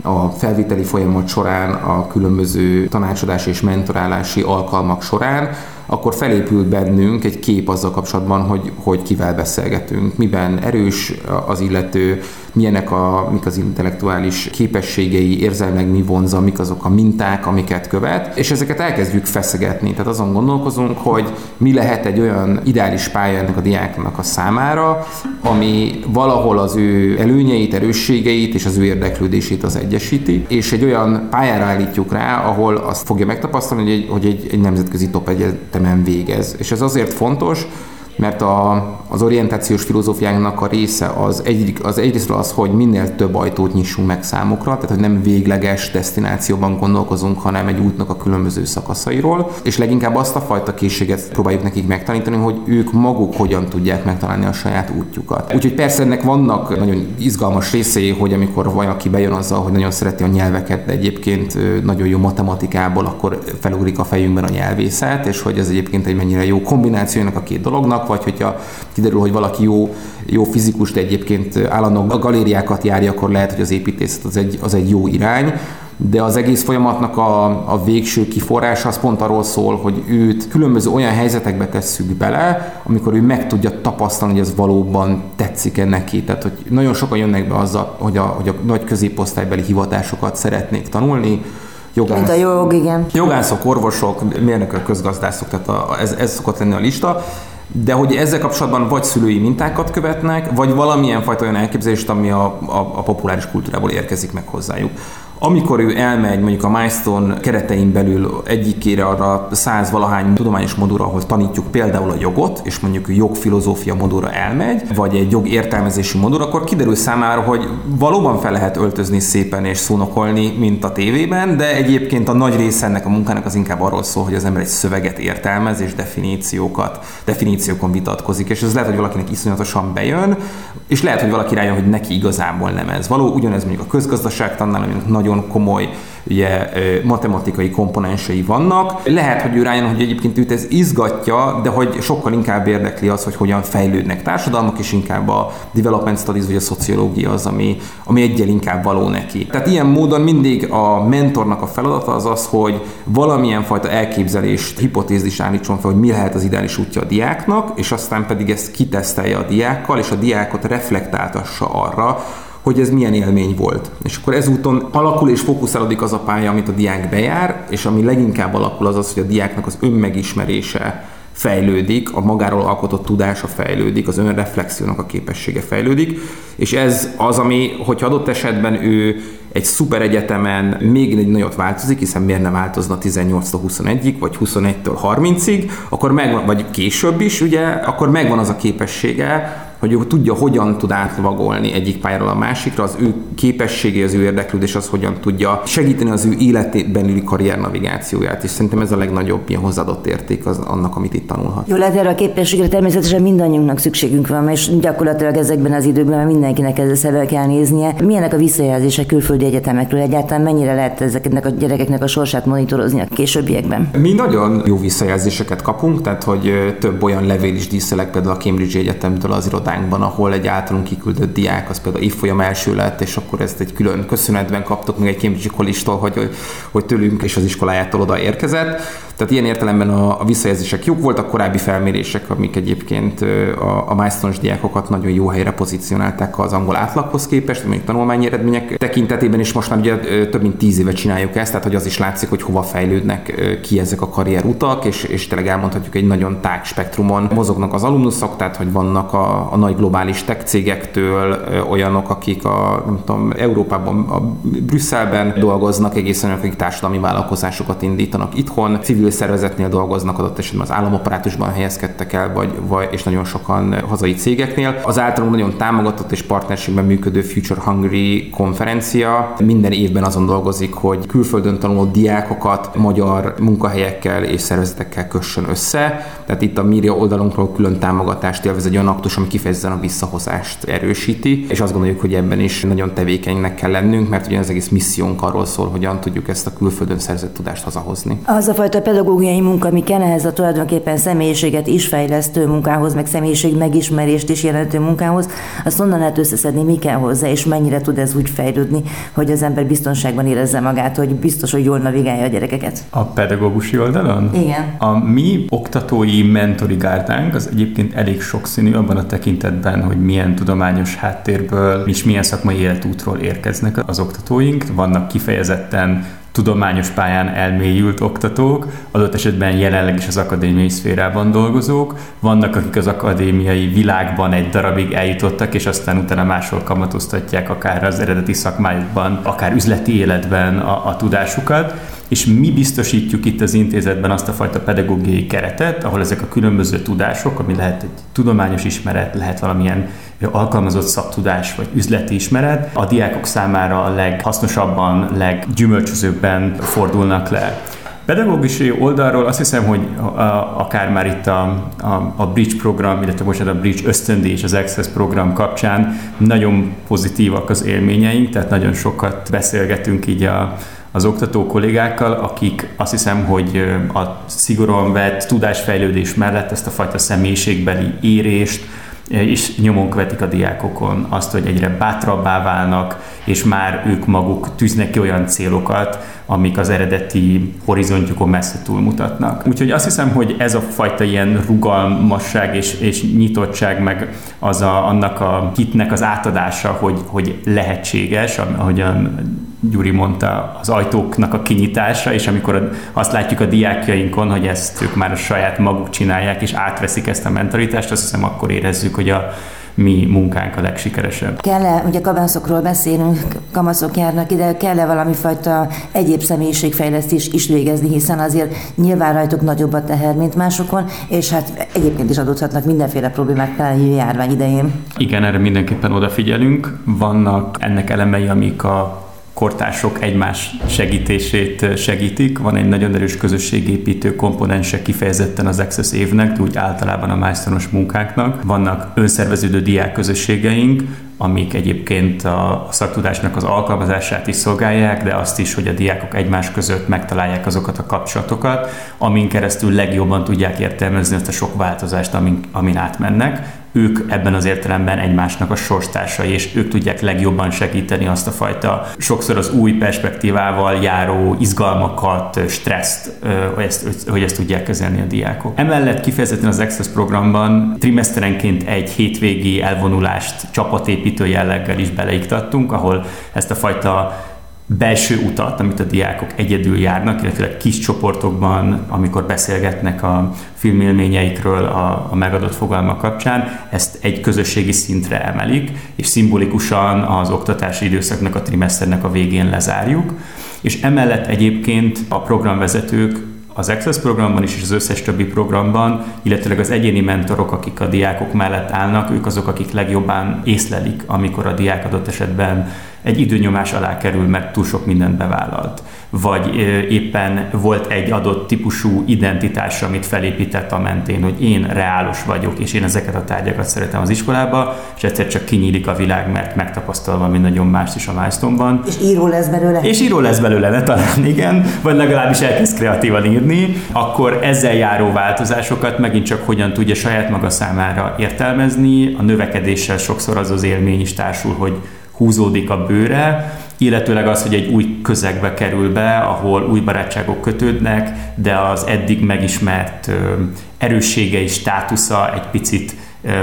a felviteli folyamat során, a különböző tanácsadási és mentorálási alkalmak során, akkor felépül bennünk egy kép azzal kapcsolatban, hogy, hogy kivel beszélgetünk, miben erős az illető, milyenek a, mik az intellektuális képességei, érzelmek mi vonza, mik azok a minták, amiket követ, és ezeket elkezdjük feszegetni. Tehát azon gondolkozunk, hogy mi lehet egy olyan ideális pálya ennek a diáknak a számára, ami valahol az ő előnyeit, erősségeit és az ő érdeklődését az egyesíti, és egy olyan pályára állítjuk rá, ahol azt fogja megtapasztalni, hogy egy, hogy egy, egy nemzetközi top egyetemen végez. És ez azért fontos, mert a, az orientációs filozófiának a része az, egy, az egyrésztről az, hogy minél több ajtót nyissunk meg számukra, tehát hogy nem végleges destinációban gondolkozunk, hanem egy útnak a különböző szakaszairól, és leginkább azt a fajta készséget próbáljuk nekik megtanítani, hogy ők maguk hogyan tudják megtalálni a saját útjukat. Úgyhogy persze ennek vannak nagyon izgalmas részei, hogy amikor valaki bejön azzal, hogy nagyon szereti a nyelveket, de egyébként nagyon jó matematikából, akkor felugrik a fejünkben a nyelvészet, és hogy ez egyébként egy mennyire jó kombinációnak a két dolognak, vagy hogyha kiderül, hogy valaki jó, jó fizikus, de egyébként állandóan a galériákat járja, akkor lehet, hogy az építészet az egy, az egy jó irány de az egész folyamatnak a, a végső kiforrása az pont arról szól, hogy őt különböző olyan helyzetekbe tesszük bele, amikor ő meg tudja tapasztalni, hogy ez valóban tetszik-e neki. Tehát, hogy nagyon sokan jönnek be azzal, hogy a, hogy a nagy középosztálybeli hivatásokat szeretnék tanulni, jogász, Mint a jog, igen. Jogászok, orvosok, mérnökök, közgazdászok, tehát a, ez, ez szokott lenni a lista de hogy ezzel kapcsolatban vagy szülői mintákat követnek, vagy valamilyen fajta olyan elképzelést, ami a, a, a populáris kultúrából érkezik meg hozzájuk. Amikor ő elmegy mondjuk a Milestone keretein belül egyikére arra száz valahány tudományos modulra, ahol tanítjuk például a jogot, és mondjuk jogfilozófia modulra elmegy, vagy egy jogértelmezési modul, akkor kiderül számára, hogy valóban fel lehet öltözni szépen és szónokolni, mint a tévében, de egyébként a nagy része ennek a munkának az inkább arról szól, hogy az ember egy szöveget értelmez és definíciókat, definíciókon vitatkozik, és ez lehet, hogy valakinek iszonyatosan bejön, és lehet, hogy valaki rájön, hogy neki igazából nem ez való. Ugyanez mondjuk a közgazdaságtannál, aminek nagy nagyon komoly ugye, matematikai komponensei vannak. Lehet, hogy ő rájön, hogy egyébként őt ez izgatja, de hogy sokkal inkább érdekli az, hogy hogyan fejlődnek társadalmak, és inkább a development studies vagy a szociológia az, ami, ami egyel inkább való neki. Tehát ilyen módon mindig a mentornak a feladata az az, hogy valamilyen fajta elképzelést, hipotézis állítson fel, hogy mi lehet az ideális útja a diáknak, és aztán pedig ezt kitesztelje a diákkal, és a diákot reflektáltassa arra, hogy ez milyen élmény volt. És akkor ezúton alakul és fókuszálódik az a pálya, amit a diák bejár, és ami leginkább alakul az az, hogy a diáknak az önmegismerése fejlődik, a magáról alkotott tudása fejlődik, az önreflexiónak a képessége fejlődik, és ez az, ami, hogyha adott esetben ő egy szuper egyetemen még egy nagyot változik, hiszen miért nem változna 18-tól 21-ig, vagy 21-től 30-ig, akkor megvan, vagy később is, ugye, akkor megvan az a képessége, hogy ő tudja, hogyan tud átvagolni egyik pályáról a másikra, az ő képessége, az ő érdeklődés az hogyan tudja segíteni az ő életében üli karriernavigációját, és szerintem ez a legnagyobb ilyen hozzáadott érték az, annak, amit itt tanulhat. Jó, lehet erre a képességre természetesen mindannyiunknak szükségünk van, és gyakorlatilag ezekben az időkben mindenkinek ezzel szembe kell néznie. Milyenek a visszajelzése külföldi egyetemekről egyáltalán, mennyire lehet ezeknek a gyerekeknek a sorsát monitorozni a későbbiekben? Mi nagyon jó visszajelzéseket kapunk, tehát hogy több olyan levél is díszelek például a Cambridge Egyetemtől az irodánkban, ahol egy általunk kiküldött diák, az például évfolyam első lett, és akkor ezt egy külön köszönetben kaptok még egy Cambridge College-tól, hogy, hogy tőlünk és az iskolájától oda érkezett. Tehát ilyen értelemben a, a visszajelzések jók voltak, korábbi felmérések, amik egyébként a, a milestone diákokat nagyon jó helyre pozícionálták az angol átlaghoz képest, még tanulmányi eredmények tekintetében is most már ugye több mint tíz éve csináljuk ezt, tehát hogy az is látszik, hogy hova fejlődnek ki ezek a karrierutak, és, és tényleg elmondhatjuk egy nagyon tág spektrumon mozognak az alumnuszok, tehát hogy vannak a, a nagy globális tech cégektől olyanok, akik a, nem tudom, Európában, a Brüsszelben dolgoznak, egészen akik társadalmi vállalkozásokat indítanak itthon, civil szervezetnél dolgoznak, adott esetben az államoparátusban helyezkedtek el, vagy, vagy és nagyon sokan hazai cégeknél. Az általunk nagyon támogatott és partnerségben működő Future Hungary konferencia minden évben azon dolgozik, hogy külföldön tanuló diákokat magyar munkahelyekkel és szervezetekkel kössön össze. Tehát itt a Miria oldalunkról külön támogatást élvez egy olyan aktus, ami kifejezetten a visszahozást erősíti, és azt gondoljuk, hogy ebben is nagyon tevékenynek kell lennünk, mert ugye az egész missziónk arról szól, hogyan tudjuk ezt a külföldön szerzett tudást hazahozni. Az a fajta pedagógiai munka, ami kell ehhez a tulajdonképpen személyiséget is fejlesztő munkához, meg személyiség megismerést is jelentő munkához, azt onnan lehet összeszedni, mi kell hozzá, és mennyire tud ez úgy fejlődni, hogy az ember biztonságban érezze magát, hogy biztos, hogy jól navigálja a gyerekeket. A pedagógusi oldalon? Igen. A mi oktatói mentori gárdánk az egyébként elég sokszínű abban a tekintetben, hogy milyen tudományos háttérből és milyen szakmai életútról érkeznek az oktatóink. Vannak kifejezetten tudományos pályán elmélyült oktatók, adott esetben jelenleg is az akadémiai szférában dolgozók, vannak, akik az akadémiai világban egy darabig eljutottak, és aztán utána máshol kamatoztatják akár az eredeti szakmájukban, akár üzleti életben a, a tudásukat, és mi biztosítjuk itt az intézetben azt a fajta pedagógiai keretet, ahol ezek a különböző tudások, ami lehet egy tudományos ismeret, lehet valamilyen alkalmazott szaktudás vagy üzleti ismeret, a diákok számára a leghasznosabban, leggyümölcsözőbben fordulnak le. Pedagógusi oldalról azt hiszem, hogy akár már itt a, a, a Bridge program, illetve most a Bridge ösztöndi és az Access program kapcsán nagyon pozitívak az élményeink, tehát nagyon sokat beszélgetünk így a, az oktató kollégákkal, akik azt hiszem, hogy a szigorúan vett tudásfejlődés mellett ezt a fajta személyiségbeli érést, és nyomon követik a diákokon azt, hogy egyre bátrabbá válnak, és már ők maguk tűznek ki olyan célokat, amik az eredeti horizontjukon messze túlmutatnak. Úgyhogy azt hiszem, hogy ez a fajta ilyen rugalmasság és, és nyitottság, meg az a, annak a hitnek az átadása, hogy, hogy lehetséges, ahogyan Gyuri mondta, az ajtóknak a kinyitása, és amikor azt látjuk a diákjainkon, hogy ezt ők már a saját maguk csinálják, és átveszik ezt a mentalitást, azt hiszem akkor érezzük, hogy a mi munkánk a legsikeresebb. Kell-e, ugye kamaszokról beszélünk, kamaszok járnak ide, kell-e valami fajta egyéb személyiségfejlesztés is végezni, hiszen azért nyilván rajtuk nagyobb a teher, mint másokon, és hát egyébként is adódhatnak mindenféle problémák a járvány idején. Igen, erre mindenképpen odafigyelünk. Vannak ennek elemei, amik a kortársok egymás segítését segítik. Van egy nagyon erős közösségépítő komponense kifejezetten az Access évnek, úgy általában a májszonos munkáknak. Vannak önszerveződő diákközösségeink, amik egyébként a szaktudásnak az alkalmazását is szolgálják, de azt is, hogy a diákok egymás között megtalálják azokat a kapcsolatokat, amin keresztül legjobban tudják értelmezni azt a sok változást, amin, amin átmennek ők ebben az értelemben egymásnak a sorstársai, és ők tudják legjobban segíteni azt a fajta sokszor az új perspektívával járó izgalmakat, stresszt, hogy ezt, hogy ezt tudják kezelni a diákok. Emellett kifejezetten az Access programban trimeszterenként egy hétvégi elvonulást csapatépítő jelleggel is beleiktattunk, ahol ezt a fajta belső utat, amit a diákok egyedül járnak, illetve kis csoportokban, amikor beszélgetnek a filmélményeikről a, a megadott fogalma kapcsán, ezt egy közösségi szintre emelik, és szimbolikusan az oktatási időszaknak, a trimeszternek a végén lezárjuk. És emellett egyébként a programvezetők az Access programban is, és az összes többi programban, illetőleg az egyéni mentorok, akik a diákok mellett állnak, ők azok, akik legjobban észlelik, amikor a diák adott esetben egy időnyomás alá kerül, mert túl sok mindent bevállalt. Vagy éppen volt egy adott típusú identitás, amit felépített a mentén, hogy én reálos vagyok, és én ezeket a tárgyakat szeretem az iskolába, és egyszer csak kinyílik a világ, mert megtapasztalva valami nagyon más is a milestone És író lesz belőle. És író lesz belőle, ne talán igen, vagy legalábbis elkezd kreatívan írni, akkor ezzel járó változásokat megint csak hogyan tudja saját maga számára értelmezni. A növekedéssel sokszor az az élmény is társul, hogy húzódik a bőre, illetőleg az, hogy egy új közegbe kerül be, ahol új barátságok kötődnek, de az eddig megismert erősségei, státusza egy picit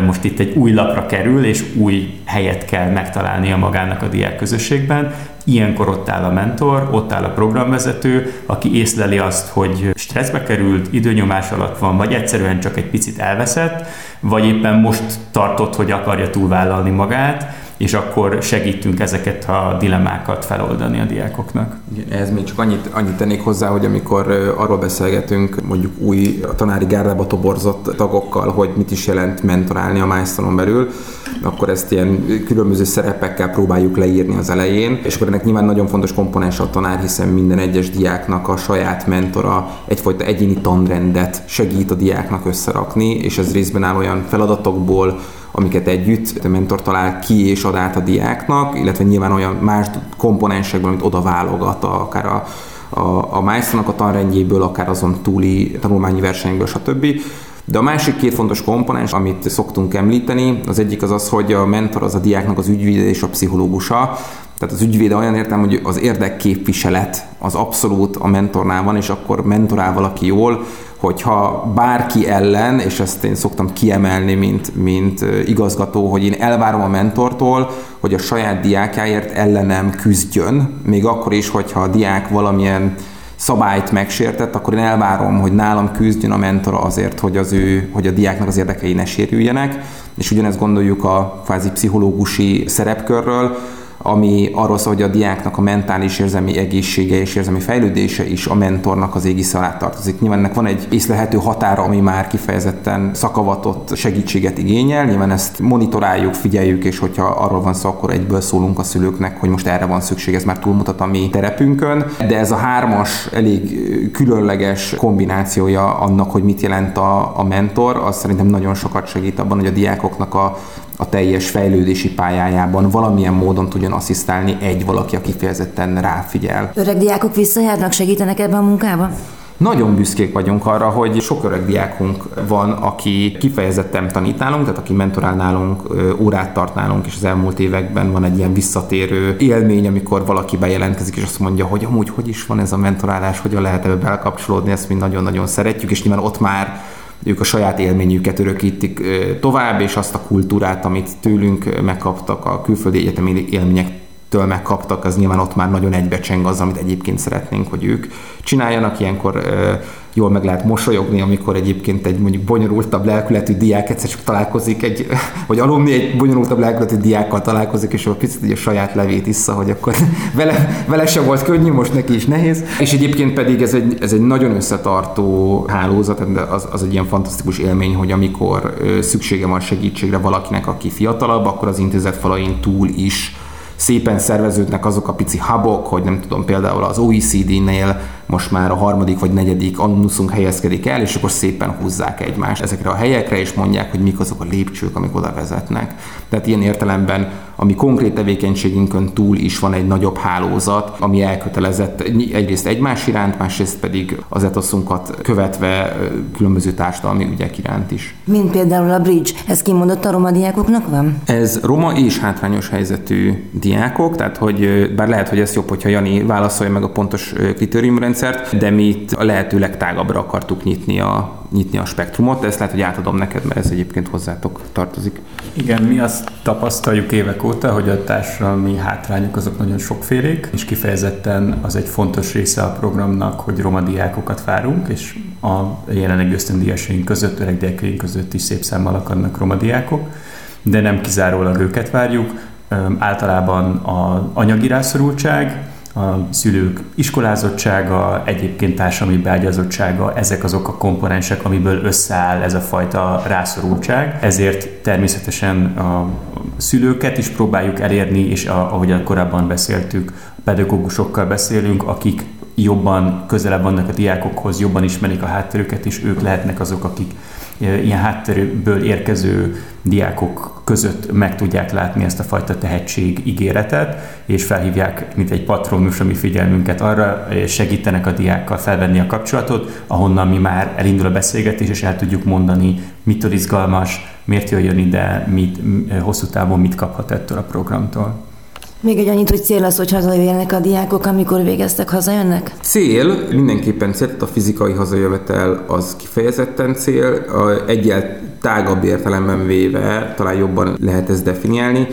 most itt egy új lapra kerül, és új helyet kell megtalálnia magának a diák közösségben. Ilyenkor ott áll a mentor, ott áll a programvezető, aki észleli azt, hogy stresszbe került, időnyomás alatt van, vagy egyszerűen csak egy picit elveszett, vagy éppen most tartott, hogy akarja túlvállalni magát, és akkor segítünk ezeket a dilemmákat feloldani a diákoknak. Ez még csak annyit, annyit tennék hozzá, hogy amikor arról beszélgetünk mondjuk új a tanári gárdába toborzott tagokkal, hogy mit is jelent mentorálni a milestone belül, akkor ezt ilyen különböző szerepekkel próbáljuk leírni az elején, és akkor ennek nyilván nagyon fontos komponens a tanár, hiszen minden egyes diáknak a saját mentora egyfajta egyéni tanrendet segít a diáknak összerakni, és ez részben áll olyan feladatokból, amiket együtt a mentor talál ki és ad át a diáknak, illetve nyilván olyan más komponensekben, amit oda válogat, akár a, a, a milestone a tanrendjéből, akár azon túli tanulmányi versenyből, stb. De a másik két fontos komponens, amit szoktunk említeni, az egyik az az, hogy a mentor az a diáknak az ügyvéde és a pszichológusa. Tehát az ügyvéde olyan értem, hogy az érdekképviselet az abszolút a mentornál van, és akkor mentorál valaki jól, hogyha bárki ellen, és ezt én szoktam kiemelni, mint, mint igazgató, hogy én elvárom a mentortól, hogy a saját diákjáért ellenem küzdjön, még akkor is, hogyha a diák valamilyen szabályt megsértett, akkor én elvárom, hogy nálam küzdjön a mentora azért, hogy, az ő, hogy a diáknak az érdekei ne sérüljenek, és ugyanezt gondoljuk a kvázi pszichológusi szerepkörről, ami arról szól, hogy a diáknak a mentális érzelmi egészsége és érzelmi fejlődése is a mentornak az égisze alá tartozik. Nyilván ennek van egy észlehető határa, ami már kifejezetten szakavatott segítséget igényel, nyilván ezt monitoráljuk, figyeljük, és hogyha arról van szó, akkor egyből szólunk a szülőknek, hogy most erre van szükség, ez már túlmutat a mi terepünkön, de ez a hármas elég különleges kombinációja annak, hogy mit jelent a, a mentor, az szerintem nagyon sokat segít abban, hogy a diákoknak a a teljes fejlődési pályájában valamilyen módon tudjon asszisztálni egy valaki, aki kifejezetten ráfigyel. Öreg diákok visszajárnak, segítenek ebben a munkában? Nagyon büszkék vagyunk arra, hogy sok öreg diákunk van, aki kifejezetten tanít nálunk, tehát aki mentorál nálunk, órát tart nálunk, és az elmúlt években van egy ilyen visszatérő élmény, amikor valaki bejelentkezik, és azt mondja, hogy amúgy hogy is van ez a mentorálás, hogyan lehet ebbe belkapcsolódni, ezt mi nagyon-nagyon szeretjük, és nyilván ott már ők a saját élményüket örökítik tovább, és azt a kultúrát, amit tőlünk megkaptak a külföldi egyetemi élményektől megkaptak, az nyilván ott már nagyon egybecseng az, amit egyébként szeretnénk, hogy ők csináljanak. Ilyenkor jól meg lehet mosolyogni, amikor egyébként egy mondjuk bonyolultabb lelkületű diák egyszer csak találkozik, egy, vagy alumni egy bonyolultabb lelkületű diákkal találkozik, és akkor picit a saját levét issza, hogy akkor vele, vele se volt könnyű, most neki is nehéz. És egyébként pedig ez egy, ez egy nagyon összetartó hálózat, az, az egy ilyen fantasztikus élmény, hogy amikor szüksége van segítségre valakinek, aki fiatalabb, akkor az intézet falain túl is szépen szerveződnek azok a pici hubok, hogy nem tudom, például az OECD-nél most már a harmadik vagy negyedik alumnuszunk helyezkedik el, és akkor szépen húzzák egymást ezekre a helyekre, és mondják, hogy mik azok a lépcsők, amik oda vezetnek. Tehát ilyen értelemben, ami konkrét tevékenységünkön túl is van egy nagyobb hálózat, ami elkötelezett egyrészt egymás iránt, másrészt pedig az etoszunkat követve különböző társadalmi ügyek iránt is. Mint például a bridge, ez kimondott a roma diákoknak van? Ez roma és hátrányos helyzetű diákok, tehát hogy bár lehet, hogy ez jobb, hogyha Jani válaszolja meg a pontos kritériumrendszer, rendszert, de mi itt a lehető legtágabbra akartuk nyitni a, nyitni a spektrumot, de ezt lehet, hogy átadom neked, mert ez egyébként hozzátok tartozik. Igen, mi azt tapasztaljuk évek óta, hogy a társadalmi hátrányok azok nagyon sokfélék, és kifejezetten az egy fontos része a programnak, hogy roma diákokat várunk, és a jelenleg ösztöndíjasaink között, öregdiákaink között is szép számmal akadnak roma diákok, de nem kizárólag őket várjuk, általában az anyagi rászorultság, a szülők iskolázottsága, egyébként társadalmi beágyazottsága, ezek azok a komponensek, amiből összeáll ez a fajta rászorultság. Ezért természetesen a szülőket is próbáljuk elérni, és a, ahogy korábban beszéltük, pedagógusokkal beszélünk, akik jobban közelebb vannak a diákokhoz, jobban ismerik a hátterüket, és ők lehetnek azok, akik ilyen hátterből érkező diákok között meg tudják látni ezt a fajta tehetség ígéretet, és felhívják, mint egy patronus, ami figyelmünket arra, segítenek a diákkal felvenni a kapcsolatot, ahonnan mi már elindul a beszélgetés, és el tudjuk mondani, mitől izgalmas, miért jöjjön ide, mit, hosszú távon mit kaphat ettől a programtól. Még egy annyit, hogy cél az, hogy hazajöjjenek a diákok, amikor végeztek, hazajönnek? Cél, mindenképpen cél, a fizikai hazajövetel az kifejezetten cél, egyel tágabb értelemben véve talán jobban lehet ezt definiálni.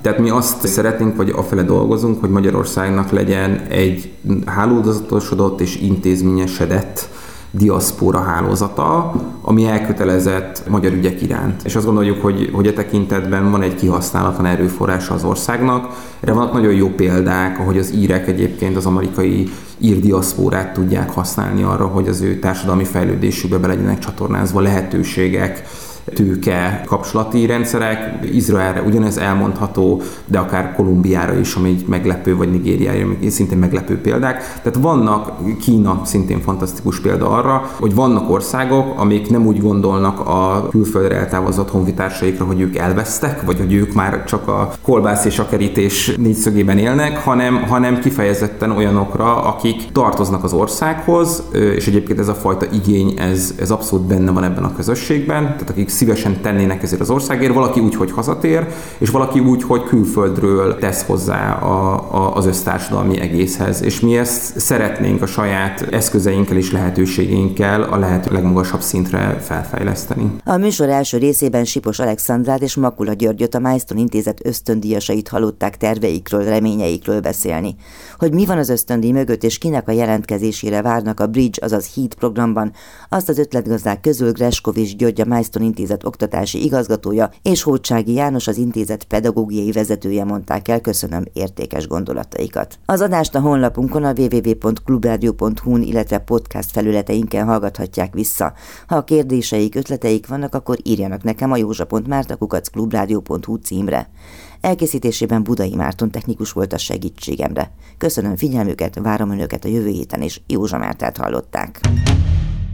Tehát mi azt szeretnénk, vagy afele dolgozunk, hogy Magyarországnak legyen egy hálózatosodott és intézményesedett diaszpóra hálózata, ami elkötelezett magyar ügyek iránt. És azt gondoljuk, hogy, hogy a tekintetben van egy kihasználatlan erőforrása az országnak. Erre vannak nagyon jó példák, ahogy az írek egyébként az amerikai írdiaszpórát tudják használni arra, hogy az ő társadalmi fejlődésükbe be legyenek csatornázva lehetőségek, tőke kapcsolati rendszerek. Izraelre ugyanez elmondható, de akár Kolumbiára is, ami egy meglepő, vagy Nigériára, ami szintén meglepő példák. Tehát vannak, Kína szintén fantasztikus példa arra, hogy vannak országok, amik nem úgy gondolnak a külföldre eltávozott honfitársaikra, hogy ők elvesztek, vagy hogy ők már csak a kolbász és a kerítés négyszögében élnek, hanem, hanem kifejezetten olyanokra, akik tartoznak az országhoz, és egyébként ez a fajta igény, ez, ez abszolút benne van ebben a közösségben, tehát akik szívesen tennének ezért az országért, valaki úgy, hogy hazatér, és valaki úgy, hogy külföldről tesz hozzá a, a, az össztársadalmi egészhez. És mi ezt szeretnénk a saját eszközeinkkel és lehetőségeinkkel a lehető legmagasabb szintre felfejleszteni. A műsor első részében Sipos Alexandrát és Makula Györgyöt a Milestone Intézet ösztöndíjasait hallották terveikről, reményeikről beszélni. Hogy mi van az ösztöndíj mögött és kinek a jelentkezésére várnak a Bridge, azaz HEAT programban, azt az ötletgazdák közül Greskovics György a Milestone Intézet Intézet oktatási igazgatója és Hócsági János az intézet pedagógiai vezetője mondták el köszönöm értékes gondolataikat. Az adást a honlapunkon a www.clubradio.hu-n, illetve podcast felületeinken hallgathatják vissza. Ha a kérdéseik, ötleteik vannak, akkor írjanak nekem a józsa.mártakukacklubrádió.hu címre. Elkészítésében Budai Márton technikus volt a segítségemre. Köszönöm figyelmüket, várom önöket a jövő héten, és Józsa Mártát hallották.